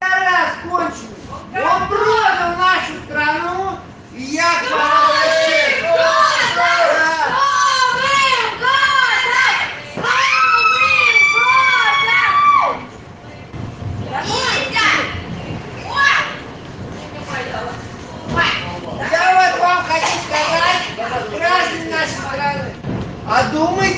Раз кончил. Он продал нашу страну, и я. Я вот вам хочу сказать, граждане нашей страны, одумайтесь.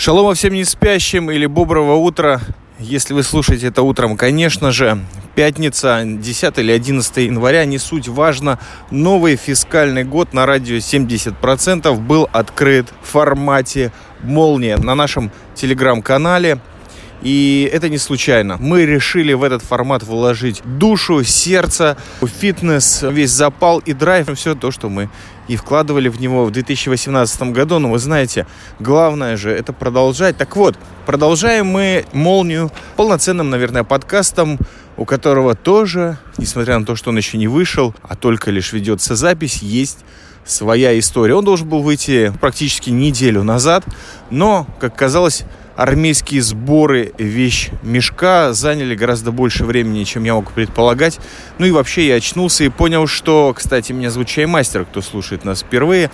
Шалома всем не спящим или доброго утра. Если вы слушаете это утром, конечно же, пятница, 10 или 11 января, не суть важно, новый фискальный год на радио 70% был открыт в формате «Молния» на нашем телеграм-канале. И это не случайно. Мы решили в этот формат вложить душу, сердце, фитнес, весь запал и драйв, все то, что мы и вкладывали в него в 2018 году. Но вы знаете, главное же это продолжать. Так вот, продолжаем мы «Молнию» полноценным, наверное, подкастом, у которого тоже, несмотря на то, что он еще не вышел, а только лишь ведется запись, есть своя история. Он должен был выйти практически неделю назад, но, как казалось, армейские сборы вещь мешка заняли гораздо больше времени, чем я мог предполагать. Ну и вообще я очнулся и понял, что, кстати, меня зовут Чаймастер, кто слушает нас впервые,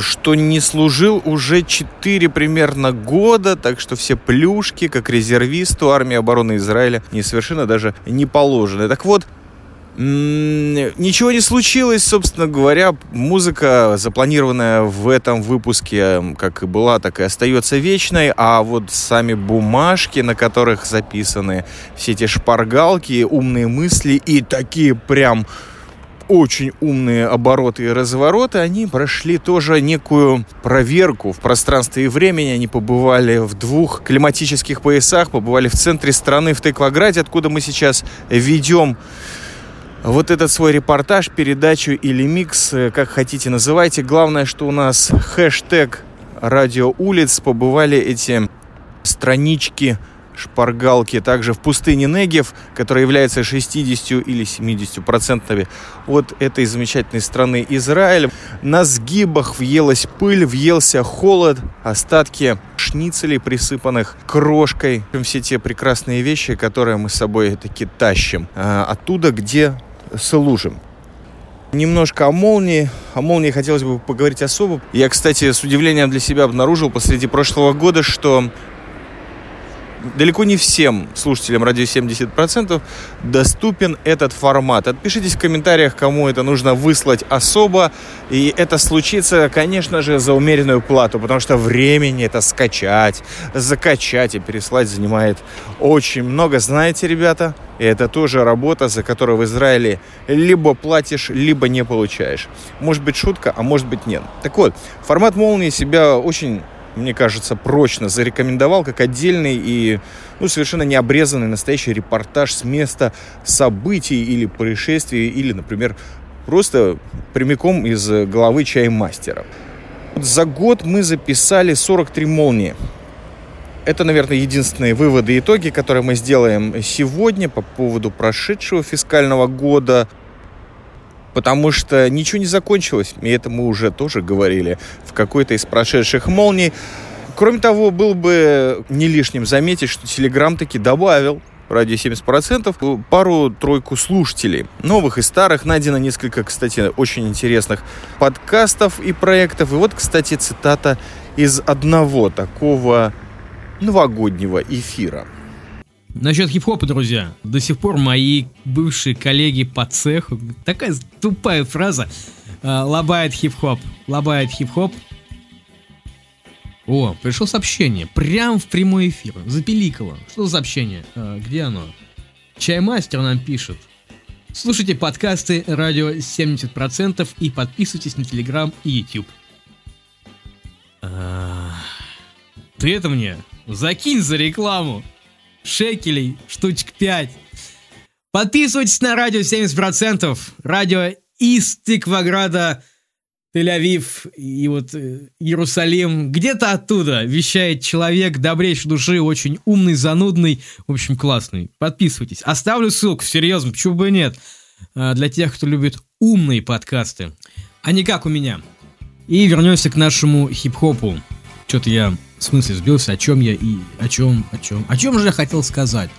что не служил уже 4 примерно года, так что все плюшки, как резервисту армии обороны Израиля, не совершенно даже не положены. Так вот, Ничего не случилось, собственно говоря. Музыка, запланированная в этом выпуске, как и была, так и остается вечной. А вот сами бумажки, на которых записаны все эти шпаргалки, умные мысли и такие прям очень умные обороты и развороты, они прошли тоже некую проверку в пространстве и времени. Они побывали в двух климатических поясах, побывали в центре страны, в Тыкваграде, откуда мы сейчас ведем вот этот свой репортаж, передачу или микс, э, как хотите называйте. Главное, что у нас хэштег радио улиц побывали эти странички шпаргалки также в пустыне Негев, которая является 60 или 70 процентами от этой замечательной страны Израиль. На сгибах въелась пыль, въелся холод, остатки шницелей, присыпанных крошкой. Все те прекрасные вещи, которые мы с собой таки тащим. А, оттуда, где служим. Немножко о молнии. О молнии хотелось бы поговорить особо. Я, кстати, с удивлением для себя обнаружил посреди прошлого года, что далеко не всем слушателям радио 70% доступен этот формат. Отпишитесь в комментариях, кому это нужно выслать особо. И это случится, конечно же, за умеренную плату, потому что времени это скачать, закачать и переслать занимает очень много. Знаете, ребята, это тоже работа, за которую в Израиле либо платишь, либо не получаешь. Может быть шутка, а может быть нет. Так вот, формат молнии себя очень мне кажется, прочно зарекомендовал как отдельный и ну, совершенно необрезанный настоящий репортаж с места событий или происшествий, или, например, просто прямиком из головы чаймастера. За год мы записали 43 молнии. Это, наверное, единственные выводы и итоги, которые мы сделаем сегодня по поводу прошедшего фискального года потому что ничего не закончилось, и это мы уже тоже говорили в какой-то из прошедших молний. Кроме того, был бы не лишним заметить, что Telegram таки добавил радио 70%, пару-тройку слушателей, новых и старых. Найдено несколько, кстати, очень интересных подкастов и проектов. И вот, кстати, цитата из одного такого новогоднего эфира. Насчет хип-хопа, друзья, до сих пор мои бывшие коллеги по цеху, такая тупая фраза, э, лобает хип-хоп, лобает хип-хоп. О, пришло сообщение, прям в прямой эфир, запеликало. Что за сообщение? А, где оно? Чаймастер нам пишет. Слушайте подкасты радио 70% и подписывайтесь на Телеграм и YouTube. Ты это мне закинь за рекламу шекелей, штучек 5. Подписывайтесь на радио 70%. Радио из Тикваграда, Тель-Авив и вот э, Иерусалим. Где-то оттуда вещает человек добрейшей души, очень умный, занудный, в общем, классный. Подписывайтесь. Оставлю ссылку, серьезно, почему бы и нет. э, для тех, кто любит умные подкасты, а не как у меня. И вернемся к нашему хип-хопу. Что-то я в смысле сбился, о чем я и о чем, о чем, о чем же я хотел сказать.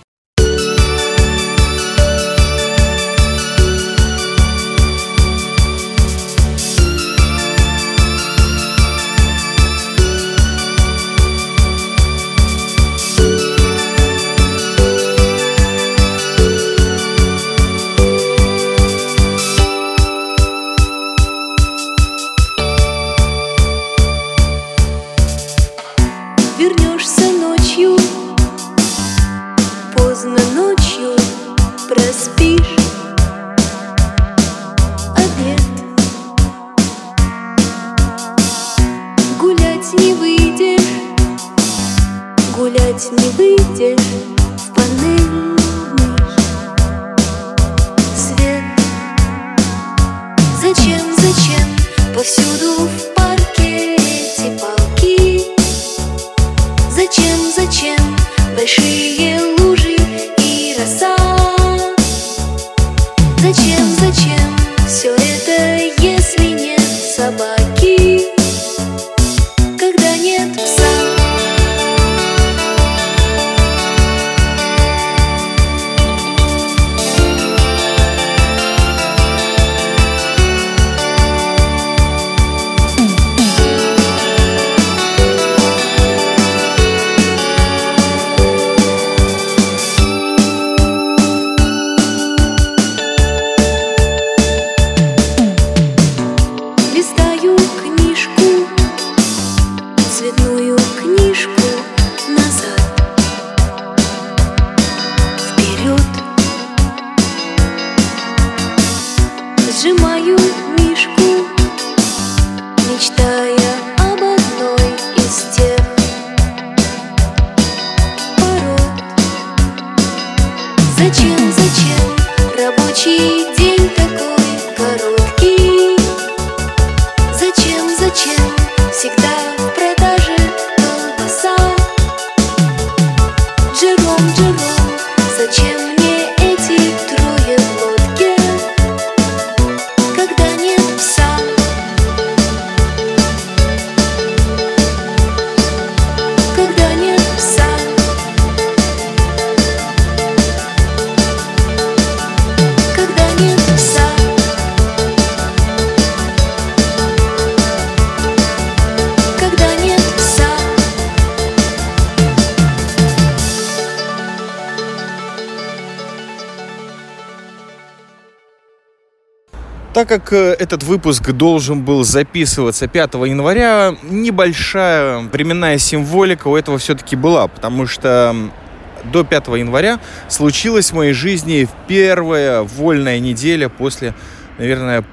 Этот выпуск должен был записываться 5 января, небольшая временная символика у этого все-таки была, потому что до 5 января случилась в моей жизни первая вольная неделя после, наверное,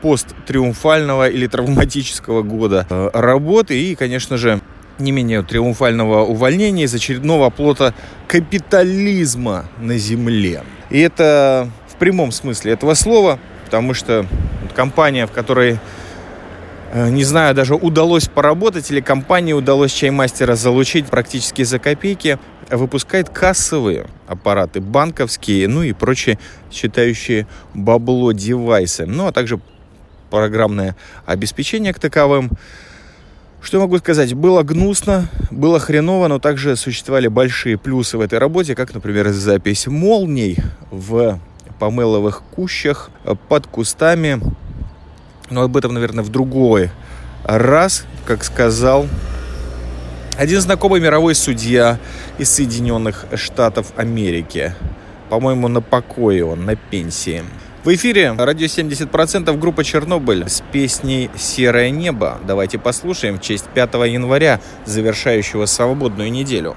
посттриумфального или травматического года э, работы. И, конечно же, не менее триумфального увольнения из очередного оплота капитализма на земле. И это в прямом смысле этого слова, потому что компания, в которой, э, не знаю, даже удалось поработать или компании удалось чаймастера залучить практически за копейки, выпускает кассовые аппараты, банковские, ну и прочие считающие бабло девайсы, ну а также программное обеспечение к таковым. Что могу сказать? Было гнусно, было хреново, но также существовали большие плюсы в этой работе, как, например, запись молний в помеловых кущах э, под кустами. Но об этом, наверное, в другой раз, как сказал один знакомый мировой судья из Соединенных Штатов Америки. По-моему, на покое он, на пенсии. В эфире радио 70% группа Чернобыль с песней «Серое небо». Давайте послушаем в честь 5 января, завершающего свободную неделю.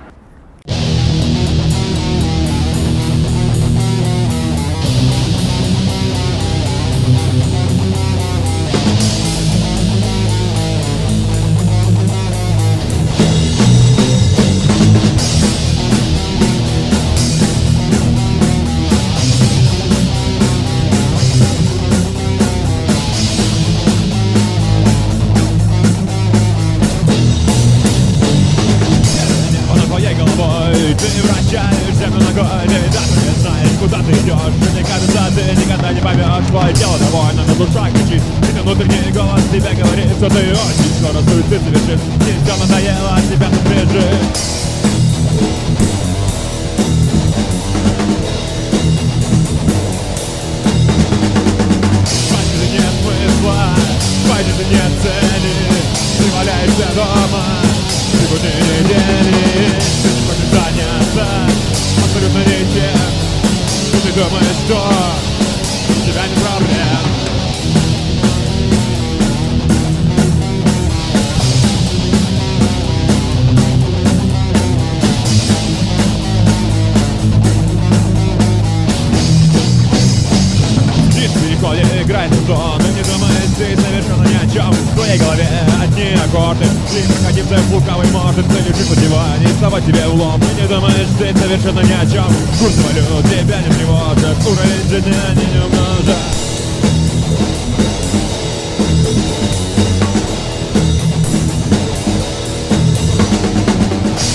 Тебя не тревожит Уровень жизни они не умножат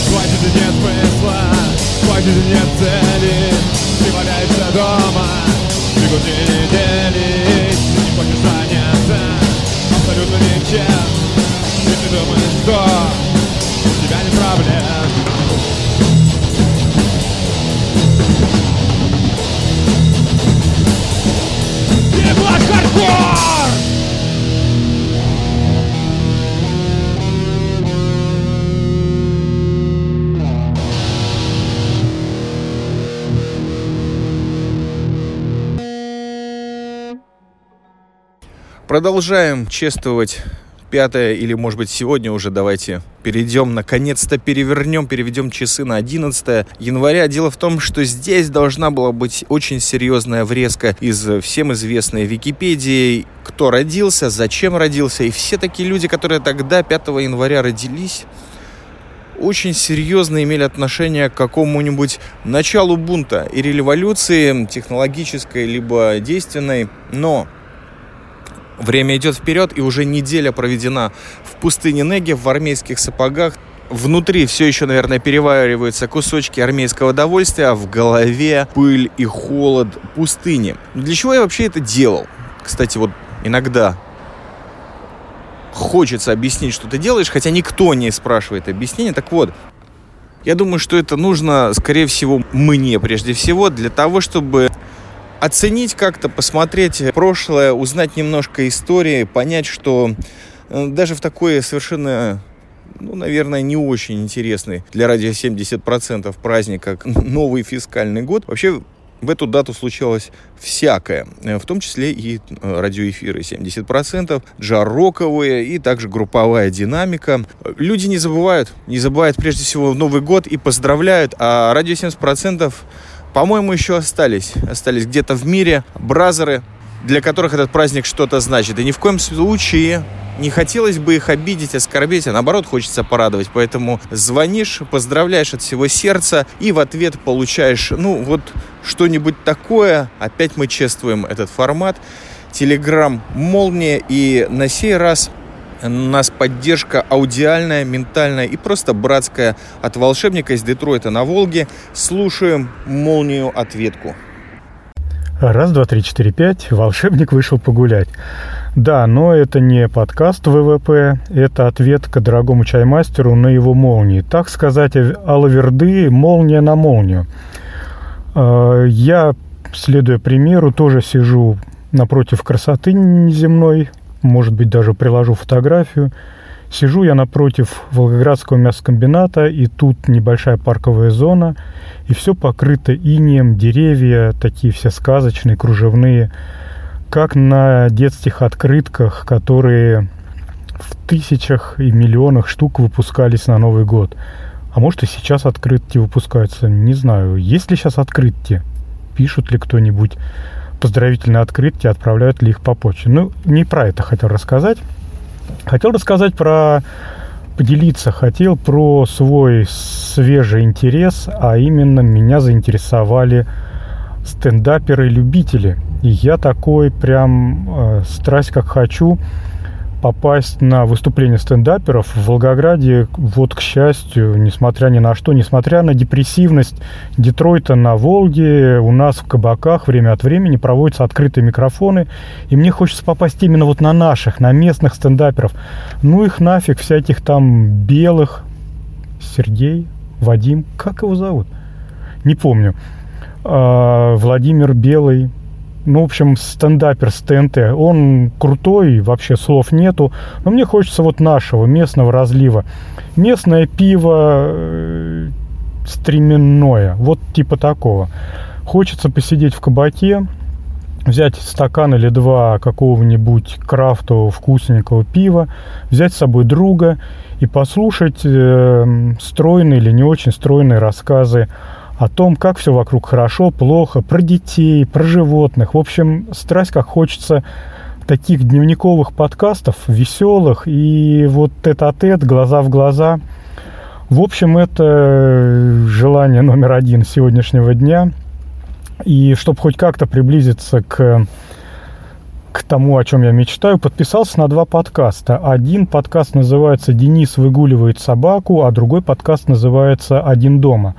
Хватит нет смысла, хватит и нет цели. Ты валяешься дома Бегут две недели, ты не хочешь заняться Абсолютно ничем. И ты думаешь, что у тебя не проблем Продолжаем чествовать пятое или, может быть, сегодня уже давайте перейдем, наконец-то перевернем, переведем часы на 11 января. Дело в том, что здесь должна была быть очень серьезная врезка из всем известной Википедии, кто родился, зачем родился. И все такие люди, которые тогда, 5 января, родились, очень серьезно имели отношение к какому-нибудь началу бунта или революции, технологической либо действенной. Но Время идет вперед, и уже неделя проведена в пустыне Неги в армейских сапогах. Внутри все еще, наверное, перевариваются кусочки армейского довольствия, а в голове пыль и холод пустыни. Для чего я вообще это делал? Кстати, вот иногда хочется объяснить, что ты делаешь, хотя никто не спрашивает объяснения. Так вот, я думаю, что это нужно, скорее всего, мне прежде всего, для того, чтобы оценить как-то, посмотреть прошлое, узнать немножко истории, понять, что э, даже в такой совершенно ну, наверное, не очень интересный для радио 70% праздник, как новый фискальный год. Вообще, в эту дату случилось всякое, э, в том числе и э, радиоэфиры 70%, джароковые и также групповая динамика. Люди не забывают, не забывают прежде всего Новый год и поздравляют, а радио 70% по-моему, еще остались. Остались где-то в мире бразеры, для которых этот праздник что-то значит. И ни в коем случае не хотелось бы их обидеть, оскорбить, а наоборот хочется порадовать. Поэтому звонишь, поздравляешь от всего сердца и в ответ получаешь, ну, вот что-нибудь такое. Опять мы чествуем этот формат. Телеграм «Молния». И на сей раз нас поддержка аудиальная, ментальная и просто братская от волшебника из Детройта на Волге. Слушаем молнию ответку. Раз, два, три, четыре, пять. Волшебник вышел погулять. Да, но это не подкаст ВВП, это ответка дорогому чаймастеру на его молнии. Так сказать, алаверды, молния на молнию. А, я, следуя примеру, тоже сижу напротив красоты неземной, может быть, даже приложу фотографию. Сижу я напротив Волгоградского мясокомбината, и тут небольшая парковая зона, и все покрыто инеем, деревья такие все сказочные, кружевные, как на детских открытках, которые в тысячах и миллионах штук выпускались на Новый год. А может и сейчас открытки выпускаются, не знаю. Есть ли сейчас открытки? Пишут ли кто-нибудь? Поздравительные открытки, отправляют ли их по почте. Ну, не про это хотел рассказать. Хотел рассказать про поделиться хотел про свой свежий интерес, а именно меня заинтересовали стендаперы-любители. И я такой прям э, страсть как хочу попасть на выступление стендаперов в Волгограде, вот, к счастью, несмотря ни на что, несмотря на депрессивность Детройта на Волге, у нас в кабаках время от времени проводятся открытые микрофоны, и мне хочется попасть именно вот на наших, на местных стендаперов. Ну их нафиг, всяких там белых, Сергей, Вадим, как его зовут? Не помню. А, Владимир Белый, ну, в общем, стендапер с ТНТ. Он крутой, вообще слов нету. Но мне хочется вот нашего, местного разлива. Местное пиво э, стременное, вот типа такого. Хочется посидеть в кабаке, взять стакан или два какого-нибудь крафтового вкусненького пива, взять с собой друга и послушать э, стройные или не очень стройные рассказы о том, как все вокруг хорошо, плохо, про детей, про животных. В общем, страсть как хочется таких дневниковых подкастов, веселых, и вот тет-а-тет, глаза в глаза. В общем, это желание номер один сегодняшнего дня. И чтобы хоть как-то приблизиться к к тому, о чем я мечтаю, подписался на два подкаста. Один подкаст называется «Денис выгуливает собаку», а другой подкаст называется «Один дома».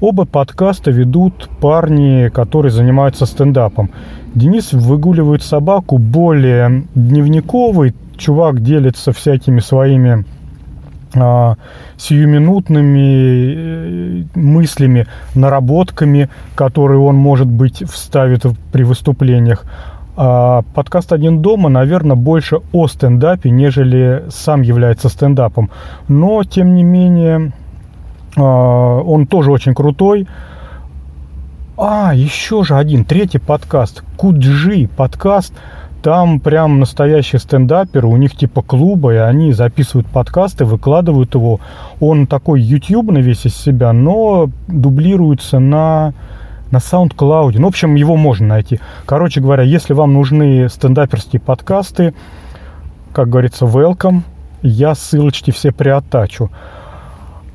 Оба подкаста ведут парни, которые занимаются стендапом. Денис выгуливает собаку более дневниковый. Чувак делится всякими своими а, сиюминутными э, мыслями, наработками, которые он, может быть, вставит при выступлениях. А подкаст «Один дома», наверное, больше о стендапе, нежели сам является стендапом. Но, тем не менее, он тоже очень крутой. А, еще же один, третий подкаст. Куджи подкаст. Там прям настоящие стендаперы, у них типа клуба, и они записывают подкасты, выкладывают его. Он такой ютубный весь из себя, но дублируется на, на SoundCloud. Ну, в общем, его можно найти. Короче говоря, если вам нужны стендаперские подкасты, как говорится, welcome. Я ссылочки все приоттачу.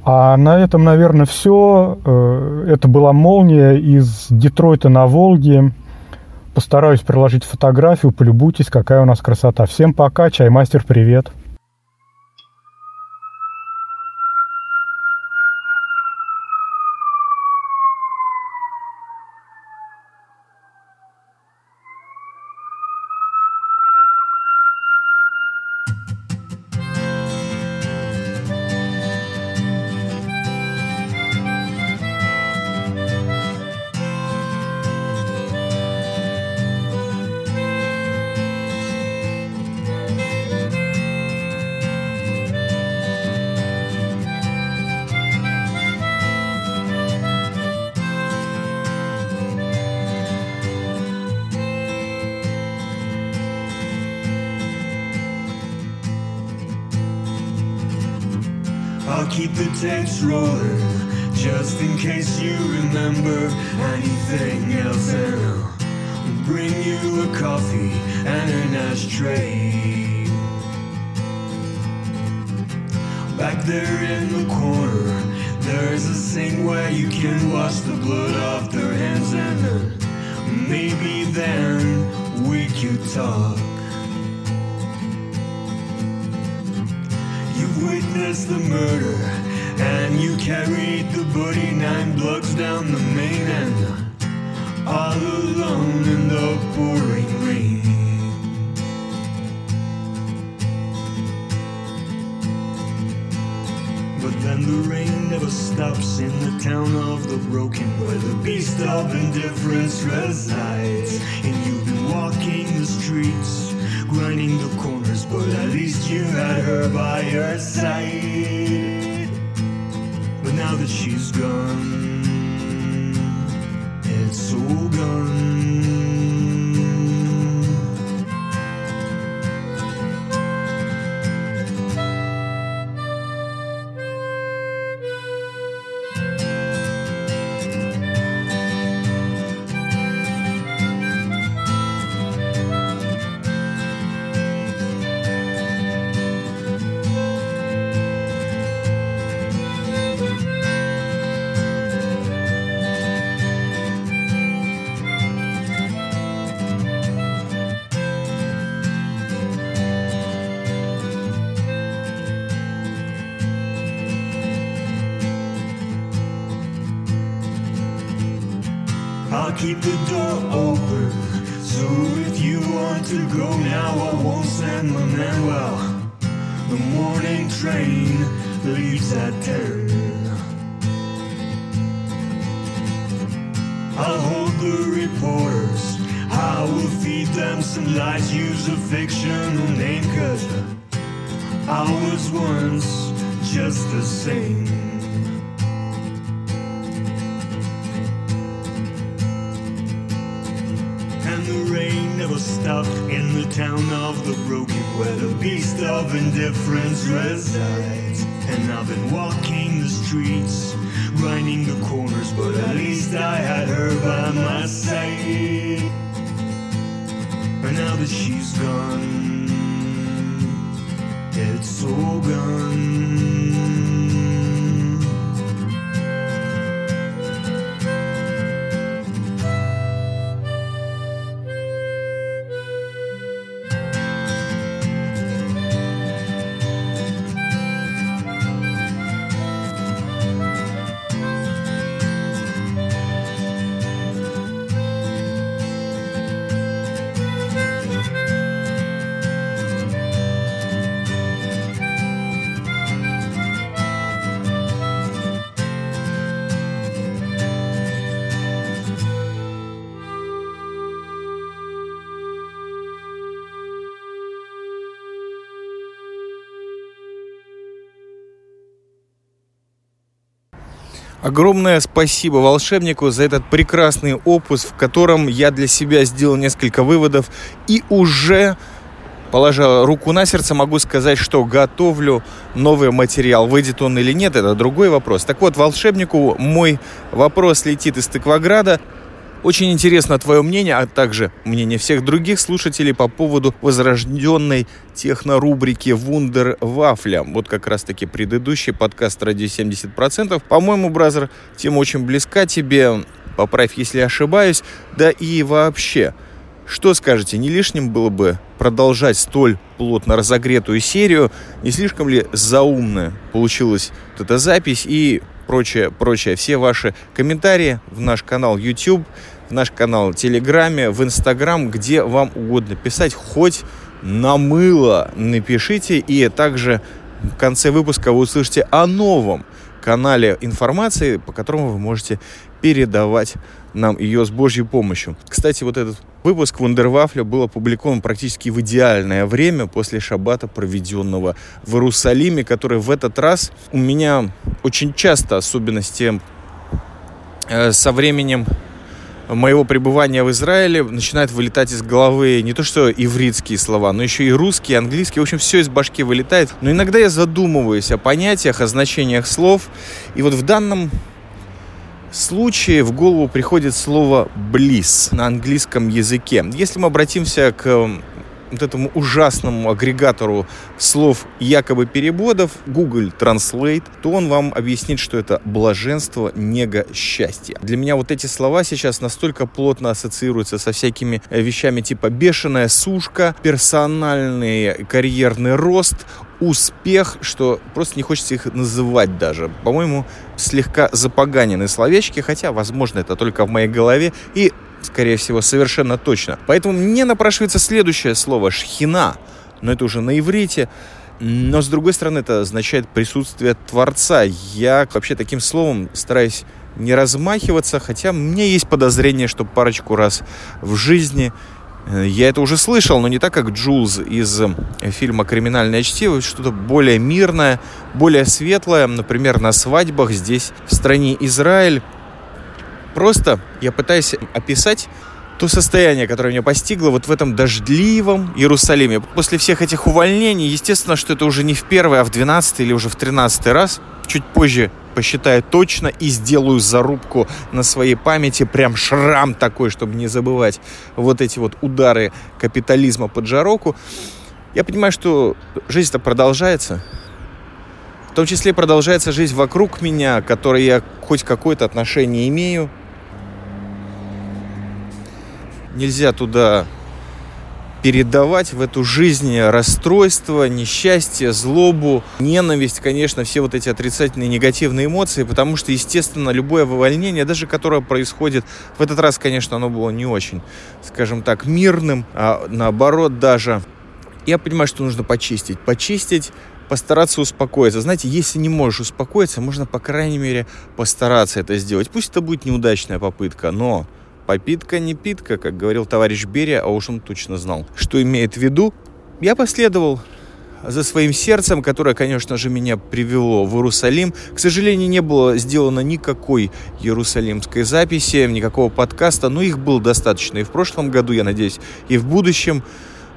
А на этом, наверное, все. Э, это была молния из Детройта на Волге. Постараюсь приложить фотографию, полюбуйтесь, какая у нас красота. Всем пока, чаймастер, привет. Keep the tapes rolling just in case you remember anything else. And I'll bring you a coffee and an ashtray. Back there in the corner, there's a sink where you can wash the blood off their hands, and then maybe then we could talk. Witnessed the murder, and you carried the body nine blocks down the main end, all alone in the pouring rain. But then the rain never stops in the town of the broken, where the beast of indifference resides. And you've been walking the streets, grinding the corners, but at least you had her by your side. But now that she's gone, keep the door open. So if you want to go now, resides. And I've been walking the streets, grinding the corners, but at least I had her by my side. And now that she's gone, it's all gone. Огромное спасибо волшебнику за этот прекрасный опус, в котором я для себя сделал несколько выводов и уже, положа руку на сердце, могу сказать, что готовлю новый материал. Выйдет он или нет, это другой вопрос. Так вот, волшебнику мой вопрос летит из Тыкваграда. Очень интересно твое мнение, а также мнение всех других слушателей по поводу возрожденной технорубрики Вундер Вафля. Вот как раз-таки предыдущий подкаст «Радио 70%». По-моему, бразер, тема очень близка тебе. Поправь, если ошибаюсь. Да и вообще, что скажете, не лишним было бы продолжать столь плотно разогретую серию? Не слишком ли заумная получилась вот эта запись и прочее, прочее. Все ваши комментарии в наш канал YouTube, в наш канал в Телеграме, в Инстаграм, где вам угодно писать, хоть на мыло напишите. И также в конце выпуска вы услышите о новом канале информации, по которому вы можете передавать нам ее с Божьей помощью. Кстати, вот этот выпуск Вундервафля был опубликован практически в идеальное время после шаббата, проведенного в Иерусалиме, который в этот раз у меня очень часто, особенно с тем, э, со временем моего пребывания в Израиле начинает вылетать из головы не то что ивритские слова, но еще и русские, английские. В общем, все из башки вылетает. Но иногда я задумываюсь о понятиях, о значениях слов. И вот в данном случае в голову приходит слово «близ» на английском языке. Если мы обратимся к вот этому ужасному агрегатору слов якобы переводов Google Translate, то он вам объяснит, что это блаженство, нега, счастье. Для меня вот эти слова сейчас настолько плотно ассоциируются со всякими вещами типа бешеная сушка, персональный карьерный рост, успех, что просто не хочется их называть даже. По-моему, слегка запоганены словечки, хотя, возможно, это только в моей голове. И скорее всего, совершенно точно. Поэтому мне напрашивается следующее слово «шхина», но это уже на иврите. Но, с другой стороны, это означает присутствие Творца. Я вообще таким словом стараюсь не размахиваться, хотя меня есть подозрение, что парочку раз в жизни я это уже слышал, но не так, как Джулз из э, фильма «Криминальное чтиво», что-то более мирное, более светлое, например, на свадьбах здесь, в стране Израиль, Просто я пытаюсь описать то состояние, которое меня постигло вот в этом дождливом Иерусалиме. После всех этих увольнений, естественно, что это уже не в первый, а в двенадцатый или уже в тринадцатый раз. Чуть позже посчитаю точно и сделаю зарубку на своей памяти, прям шрам такой, чтобы не забывать вот эти вот удары капитализма под жароку. Я понимаю, что жизнь-то продолжается. В том числе продолжается жизнь вокруг меня, к которой я хоть какое-то отношение имею, нельзя туда передавать в эту жизнь расстройство, несчастье, злобу, ненависть, конечно, все вот эти отрицательные негативные эмоции, потому что, естественно, любое вывольнение, даже которое происходит, в этот раз, конечно, оно было не очень, скажем так, мирным, а наоборот даже. Я понимаю, что нужно почистить. Почистить постараться успокоиться. Знаете, если не можешь успокоиться, можно, по крайней мере, постараться это сделать. Пусть это будет неудачная попытка, но попитка не питка, как говорил товарищ Берия, а уж он точно знал, что имеет в виду. Я последовал за своим сердцем, которое, конечно же, меня привело в Иерусалим. К сожалению, не было сделано никакой иерусалимской записи, никакого подкаста, но их было достаточно и в прошлом году, я надеюсь, и в будущем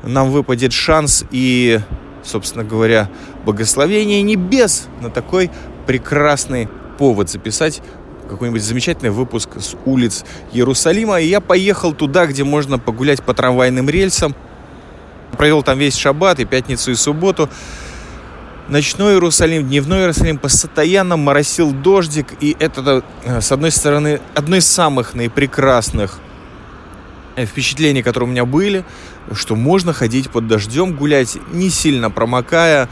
нам выпадет шанс и, собственно говоря, благословение небес на такой прекрасный повод записать какой-нибудь замечательный выпуск с улиц Иерусалима. И я поехал туда, где можно погулять по трамвайным рельсам. Провел там весь шаббат и пятницу, и субботу. Ночной Иерусалим, дневной Иерусалим постоянно моросил дождик. И это, э, с одной стороны, одно из самых наипрекрасных впечатлений, которые у меня были, что можно ходить под дождем, гулять не сильно промокая,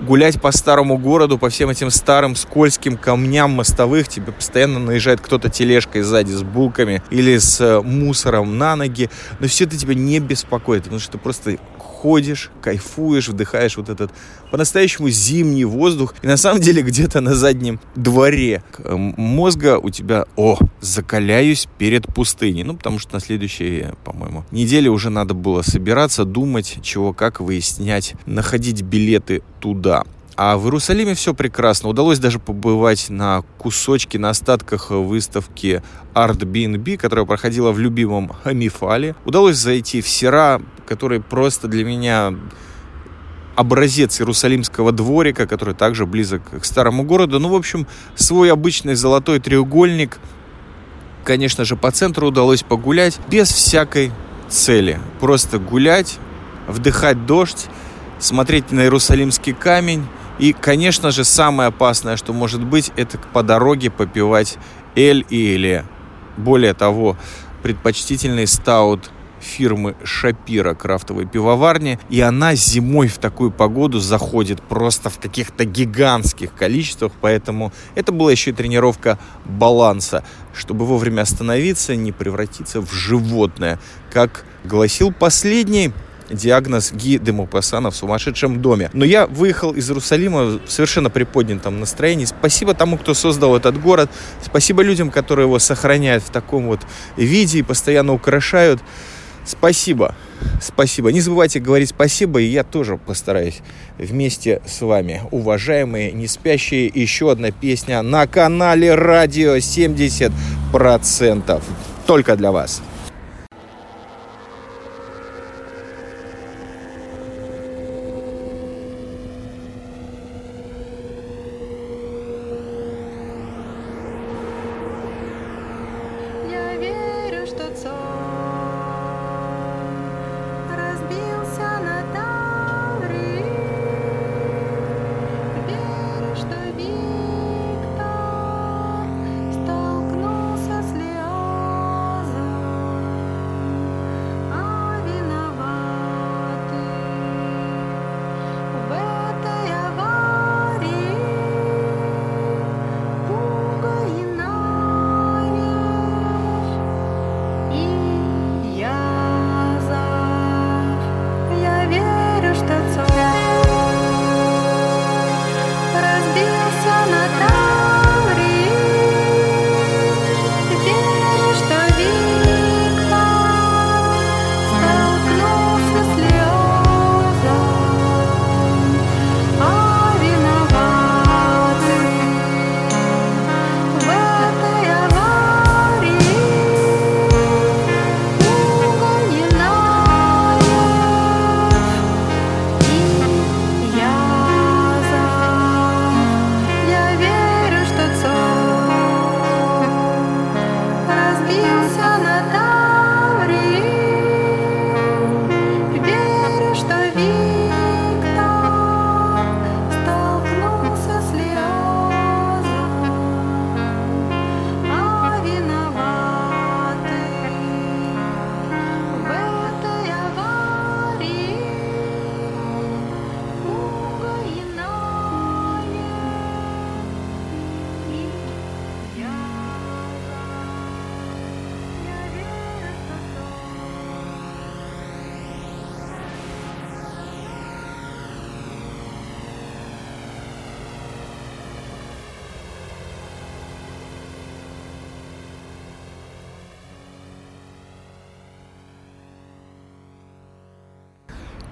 гулять по старому городу, по всем этим старым скользким камням мостовых, тебе постоянно наезжает кто-то тележкой сзади с булками или с э, мусором на ноги, но все это тебя не беспокоит, потому что ты просто ходишь, кайфуешь, вдыхаешь вот этот по-настоящему зимний воздух. И на самом деле где-то на заднем дворе мозга у тебя, о, закаляюсь перед пустыней. Ну, потому что на следующей, по-моему, неделе уже надо было собираться, думать, чего, как выяснять, находить билеты туда. А в Иерусалиме все прекрасно. Удалось даже побывать на кусочке, на остатках выставки Art BNB, которая проходила в любимом Амифале. Удалось зайти в Сера, который просто для меня образец Иерусалимского дворика, который также близок к старому городу. Ну, в общем, свой обычный золотой треугольник. Конечно же, по центру удалось погулять без всякой цели. Просто гулять, вдыхать дождь, смотреть на Иерусалимский камень, и, конечно же, самое опасное, что может быть, это по дороге попивать эль и эле. Более того, предпочтительный стаут фирмы Шапира крафтовой пивоварни, и она зимой в такую погоду заходит просто в каких-то гигантских количествах, поэтому это была еще и тренировка баланса, чтобы вовремя остановиться, не превратиться в животное, как гласил последний диагноз Ги де Мопассана в сумасшедшем доме. Но я выехал из Иерусалима в совершенно приподнятом настроении. Спасибо тому, кто создал этот город. Спасибо людям, которые его сохраняют в таком вот виде и постоянно украшают. Спасибо. Спасибо. Не забывайте говорить спасибо, и я тоже постараюсь вместе с вами. Уважаемые не спящие, еще одна песня на канале Радио 70%. Только для вас.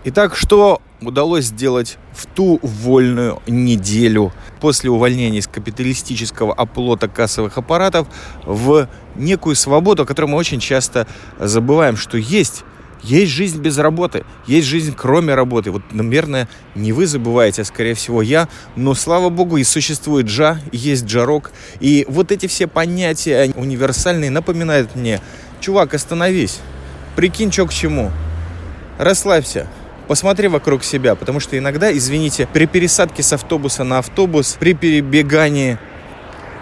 Итак, что удалось сделать в ту вольную неделю после увольнения из капиталистического оплота кассовых аппаратов в некую свободу, о которой мы очень часто забываем, что есть. Есть жизнь без работы, есть жизнь кроме работы. Вот, наверное, не вы забываете, а скорее всего я, но слава богу, и существует джа, есть джарок. И вот эти все понятия универсальные напоминают мне, чувак, остановись, прикинь, что к чему, расслабься, посмотри вокруг себя, потому что иногда, извините, при пересадке с автобуса на автобус, при перебегании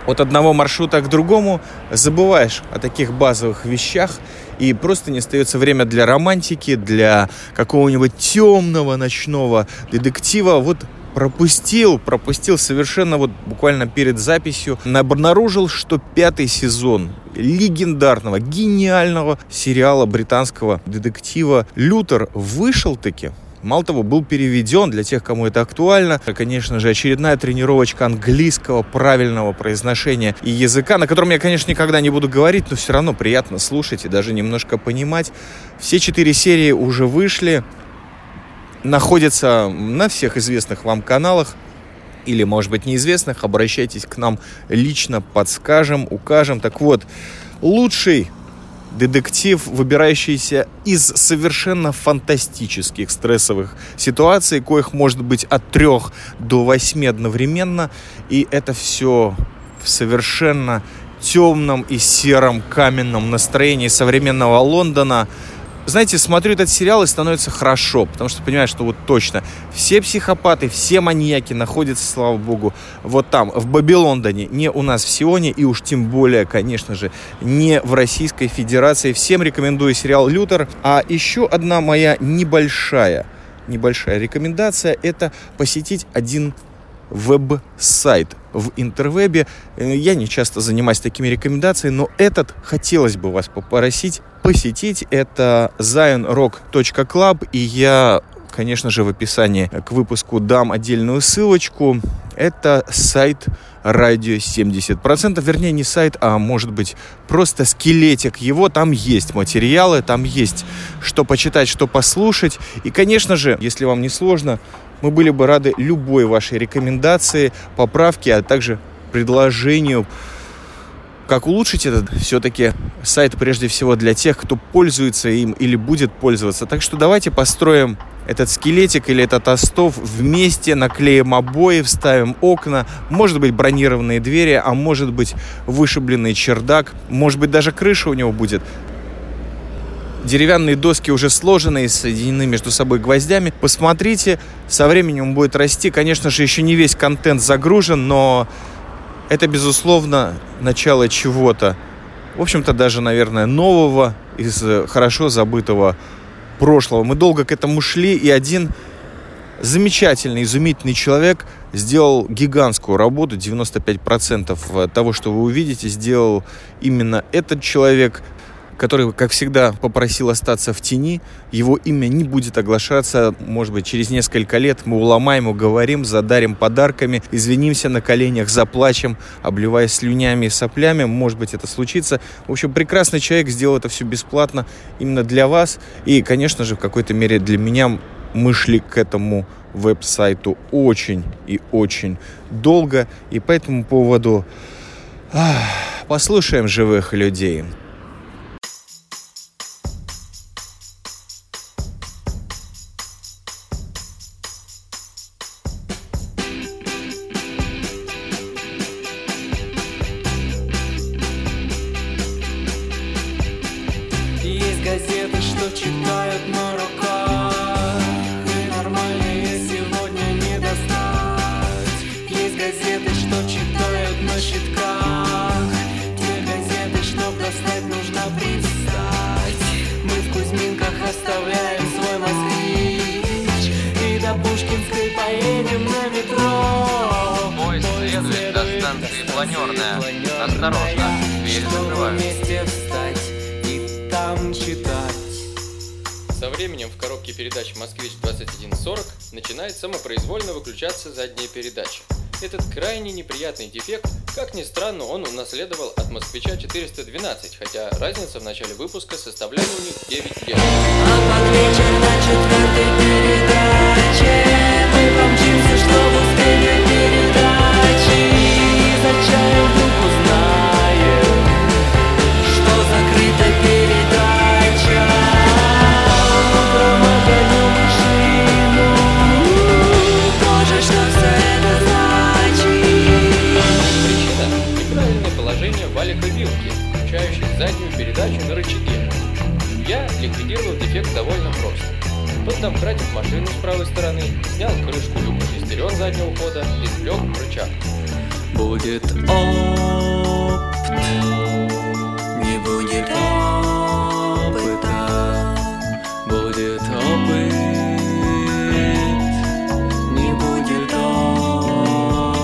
от одного маршрута к другому забываешь о таких базовых вещах, и просто не остается время для романтики, для какого-нибудь темного ночного детектива. Вот пропустил, пропустил совершенно вот буквально перед записью, обнаружил, что пятый сезон легендарного, гениального сериала британского детектива «Лютер» вышел таки. Мало того, был переведен для тех, кому это актуально. Конечно же, очередная тренировочка английского правильного произношения и языка, на котором я, конечно, никогда не буду говорить, но все равно приятно слушать и даже немножко понимать. Все четыре серии уже вышли, находятся на всех известных вам каналах или, может быть, неизвестных. Обращайтесь к нам лично, подскажем, укажем. Так вот, лучший детектив, выбирающийся из совершенно фантастических стрессовых ситуаций, коих может быть от трех до восьми одновременно, и это все в совершенно темном и сером каменном настроении современного Лондона – знаете, смотрю этот сериал и становится хорошо, потому что понимаю, что вот точно все психопаты, все маньяки находятся, слава богу, вот там, в Бабилондоне, не у нас в Сионе, и уж тем более, конечно же, не в Российской Федерации. Всем рекомендую сериал «Лютер». А еще одна моя небольшая, небольшая рекомендация – это посетить один веб-сайт в интервебе. Э, я не часто занимаюсь такими рекомендациями, но этот хотелось бы вас попросить посетить. Это zionrock.club, и я конечно же, в описании к выпуску дам отдельную ссылочку. Это сайт радио 70%, вернее не сайт, а может быть просто скелетик его. Там есть материалы, там есть что почитать, что послушать. И, конечно же, если вам не сложно, мы были бы рады любой вашей рекомендации, поправке, а также предложению как улучшить этот все-таки сайт прежде всего для тех, кто пользуется им или будет пользоваться. Так что давайте построим этот скелетик или этот остов вместе, наклеим обои, вставим окна, может быть бронированные двери, а может быть вышибленный чердак, может быть даже крыша у него будет. Деревянные доски уже сложены и соединены между собой гвоздями. Посмотрите, со временем он будет расти. Конечно же, еще не весь контент загружен, но это, безусловно, начало чего-то. В общем-то, даже, наверное, нового из э, хорошо забытого прошлого. Мы долго к этому шли, и один замечательный, изумительный человек сделал гигантскую работу. 95% того, что вы увидите, сделал именно этот человек который, как всегда, попросил остаться в тени. Его имя не будет оглашаться. Может быть, через несколько лет мы уломаем, уговорим, задарим подарками, извинимся на коленях, заплачем, обливаясь слюнями и соплями. Может быть, это случится. В общем, прекрасный человек сделал это все бесплатно именно для вас. И, конечно же, в какой-то мере для меня мы шли к этому веб-сайту очень и очень долго. И по этому поводу послушаем живых людей. Пушкинской поедем на метро. Поезд следует до станции Планерная. Осторожно, коробке передач «Москвич-2140» начинает самопроизвольно выключаться задняя передача. Этот крайне неприятный дефект Как ни странно, он унаследовал от москвича 412, хотя разница в начале выпуска составляла у них 9 лет. Чтобы успеть передачи За заднюю передачу на рычаге. Я ликвидировал дефект довольно просто. Тот домкратик машину с правой стороны, снял крышку люка шестерен заднего хода и извлек рычаг. Будет опт, не будет опыта, будет опыт, не будет опыта.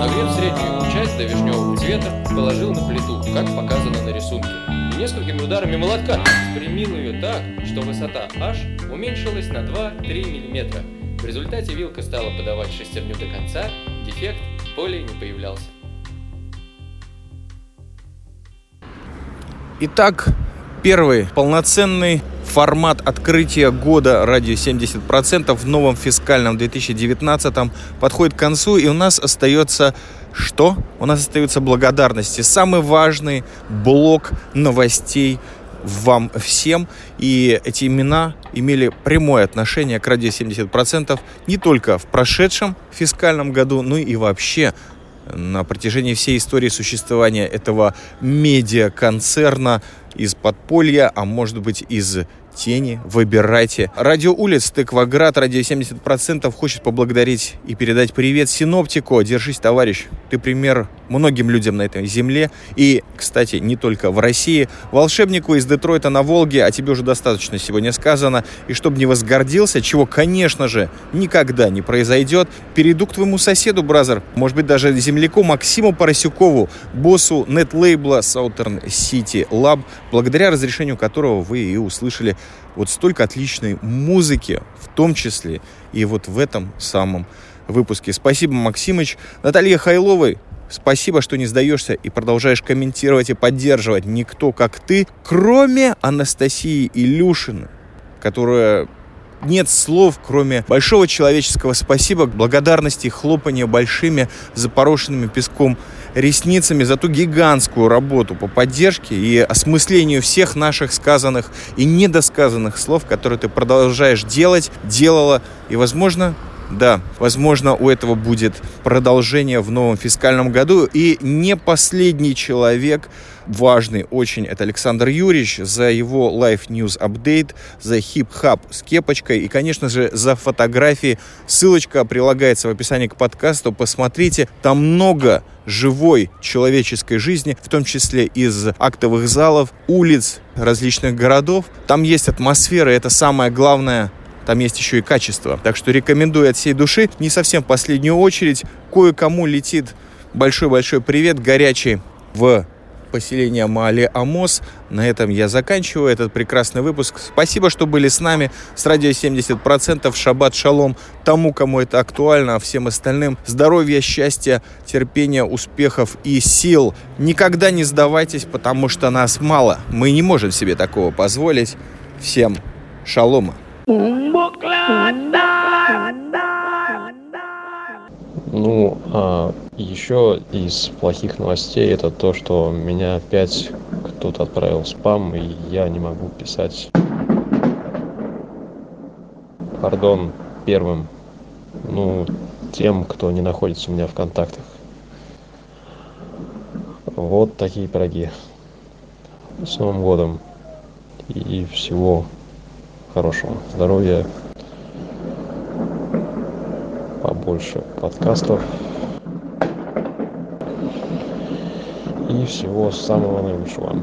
Нагрев среднюю часть до вишневого цвета, положил на плиту, как показано на рисунке. И несколькими ударами молотка спрямил ее так, что высота H уменьшилась на 2-3 мм. В результате вилка стала подавать шестерню до конца, дефект более не появлялся. Итак, первый полноценный формат открытия года радио 70% в новом фискальном 2019 подходит к концу, и у нас остается что? У нас остаются благодарности. Самый важный блок новостей вам всем. И эти имена имели прямое отношение к радио 70% не только в прошедшем фискальном году, но и вообще на протяжении всей истории существования этого медиаконцерна из подполья, а может быть из тени, выбирайте. Радио улиц Тыкваград, радио 70% хочет поблагодарить и передать привет синоптику. Держись, товарищ. Ты пример многим людям на этой земле. И, кстати, не только в России. Волшебнику из Детройта на Волге, о тебе уже достаточно сегодня сказано. И чтобы не возгордился, чего, конечно же, никогда не произойдет, перейду к твоему соседу, бразер. Может быть, даже земляку Максиму Поросюкову, боссу нет-лейбла Southern City Lab, благодаря разрешению которого вы и услышали вот столько отличной музыки, в том числе и вот в этом самом выпуске. Спасибо, Максимыч. Наталья Хайловой, спасибо, что не сдаешься и продолжаешь комментировать и поддерживать никто, как ты, кроме Анастасии Илюшины, которая нет слов, кроме большого человеческого спасибо, благодарности, хлопания большими запорошенными песком ресницами за ту гигантскую работу по поддержке и осмыслению всех наших сказанных и недосказанных слов, которые ты продолжаешь делать, делала и, возможно, да, возможно, у этого будет продолжение в новом фискальном году. И не последний человек, важный очень, это Александр Юрьевич за его Life News Update, за хип-хап с кепочкой и, конечно же, за фотографии. Ссылочка прилагается в описании к подкасту. Посмотрите, там много живой человеческой жизни, в том числе из актовых залов, улиц различных городов. Там есть атмосфера, это самое главное там есть еще и качество. Так что рекомендую от всей души. Не совсем в последнюю очередь. Кое-кому летит большой-большой привет горячий в поселение Маали Амос. На этом я заканчиваю этот прекрасный выпуск. Спасибо, что были с нами. С радио 70%. Шаббат шалом тому, кому это актуально, а всем остальным здоровья, счастья, терпения, успехов и сил. Никогда не сдавайтесь, потому что нас мало. Мы не можем себе такого позволить. Всем шалома. Ну, а еще из плохих новостей это то, что меня опять кто-то отправил спам, и я не могу писать. Пардон первым, ну, тем, кто не находится у меня в контактах. Вот такие пироги. С Новым годом. И всего хорошего. Здоровья. Побольше подкастов. И всего самого наилучшего.